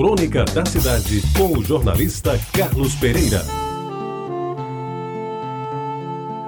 Crônica da Cidade, com o jornalista Carlos Pereira.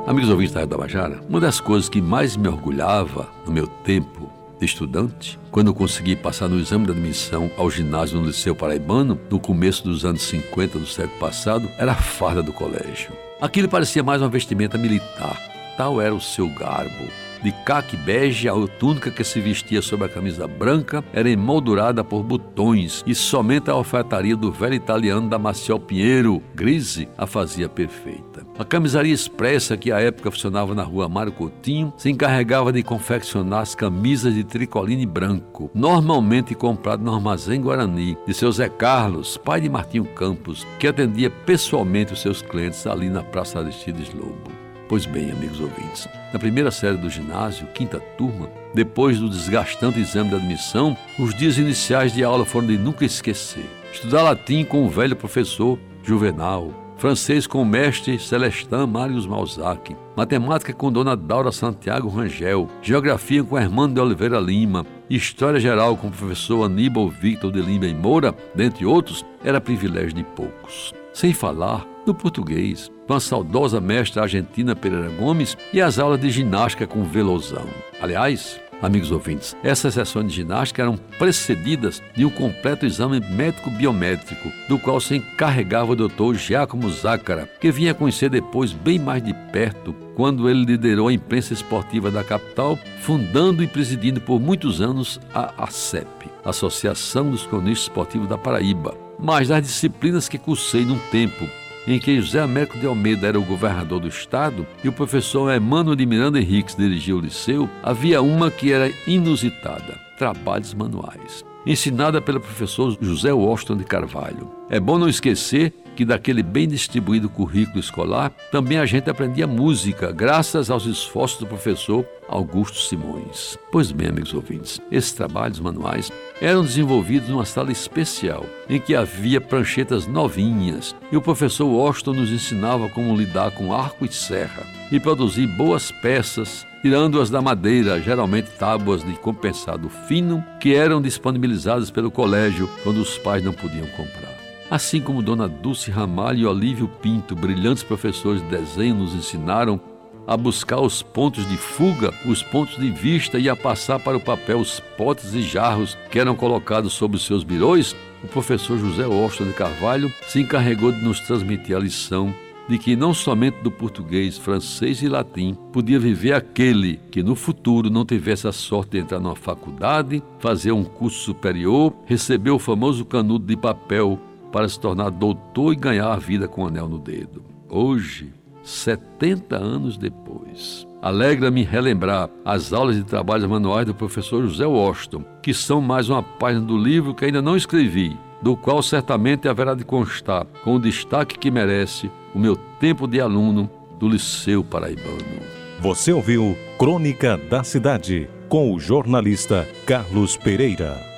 Amigos ouvintes da Rádio Bajara, uma das coisas que mais me orgulhava no meu tempo de estudante, quando eu consegui passar no exame de admissão ao ginásio no Liceu Paraibano, no começo dos anos 50 do século passado, era a farda do colégio. Aquilo parecia mais uma vestimenta militar. Tal era o seu garbo, de caque bege, a túnica que se vestia sob a camisa branca era emoldurada por botões e somente a alfaiataria do velho italiano Damasio Pinheiro, Grise, a fazia perfeita. A camisaria expressa que à época funcionava na rua Mário Coutinho se encarregava de confeccionar as camisas de tricoline branco, normalmente comprado no armazém Guarani, de seu Zé Carlos, pai de Martinho Campos, que atendia pessoalmente os seus clientes ali na Praça Aristides Lobo. Pois bem, amigos ouvintes, na primeira série do ginásio, quinta turma, depois do desgastante exame de admissão, os dias iniciais de aula foram de nunca esquecer. Estudar latim com o velho professor Juvenal, francês com o mestre Celestin Marius Malzac, matemática com Dona Daura Santiago Rangel, geografia com Hermano de Oliveira Lima, história geral com o professor Aníbal Victor de Lima e Moura, dentre outros, era privilégio de poucos. Sem falar no português, com a saudosa mestra argentina Pereira Gomes e as aulas de ginástica com Velozão. Aliás, amigos ouvintes, essas sessões de ginástica eram precedidas de um completo exame médico-biométrico, do qual se encarregava o doutor Giacomo Zácara, que vinha conhecer depois bem mais de perto quando ele liderou a imprensa esportiva da capital, fundando e presidindo por muitos anos a ACEP, Associação dos Cronistas Esportivos da Paraíba. Mas das disciplinas que cursei num tempo em que José Américo de Almeida era o governador do estado e o professor Emmanuel de Miranda Henriques dirigia o liceu, havia uma que era inusitada: trabalhos manuais. Ensinada pelo professor José Washington de Carvalho. É bom não esquecer que daquele bem distribuído currículo escolar, também a gente aprendia música, graças aos esforços do professor Augusto Simões. Pois bem, amigos ouvintes, esses trabalhos manuais eram desenvolvidos numa sala especial, em que havia pranchetas novinhas, e o professor Washington nos ensinava como lidar com arco e serra e produzir boas peças, tirando-as da madeira, geralmente tábuas de compensado fino, que eram disponibilizadas pelo colégio quando os pais não podiam comprar. Assim como Dona Dulce Ramalho e Olívio Pinto, brilhantes professores de desenho, nos ensinaram a buscar os pontos de fuga, os pontos de vista e a passar para o papel os potes e jarros que eram colocados sobre os seus birões, o professor José Austin de Carvalho se encarregou de nos transmitir a lição de que não somente do português, francês e latim podia viver aquele que no futuro não tivesse a sorte de entrar numa faculdade, fazer um curso superior, receber o famoso canudo de papel para se tornar doutor e ganhar a vida com anel no dedo. Hoje, 70 anos depois, alegra-me relembrar as aulas de trabalhos manuais do professor José Washington, que são mais uma página do livro que ainda não escrevi, do qual certamente haverá de constar, com o destaque que merece, o meu tempo de aluno do Liceu Paraibano. Você ouviu Crônica da Cidade, com o jornalista Carlos Pereira.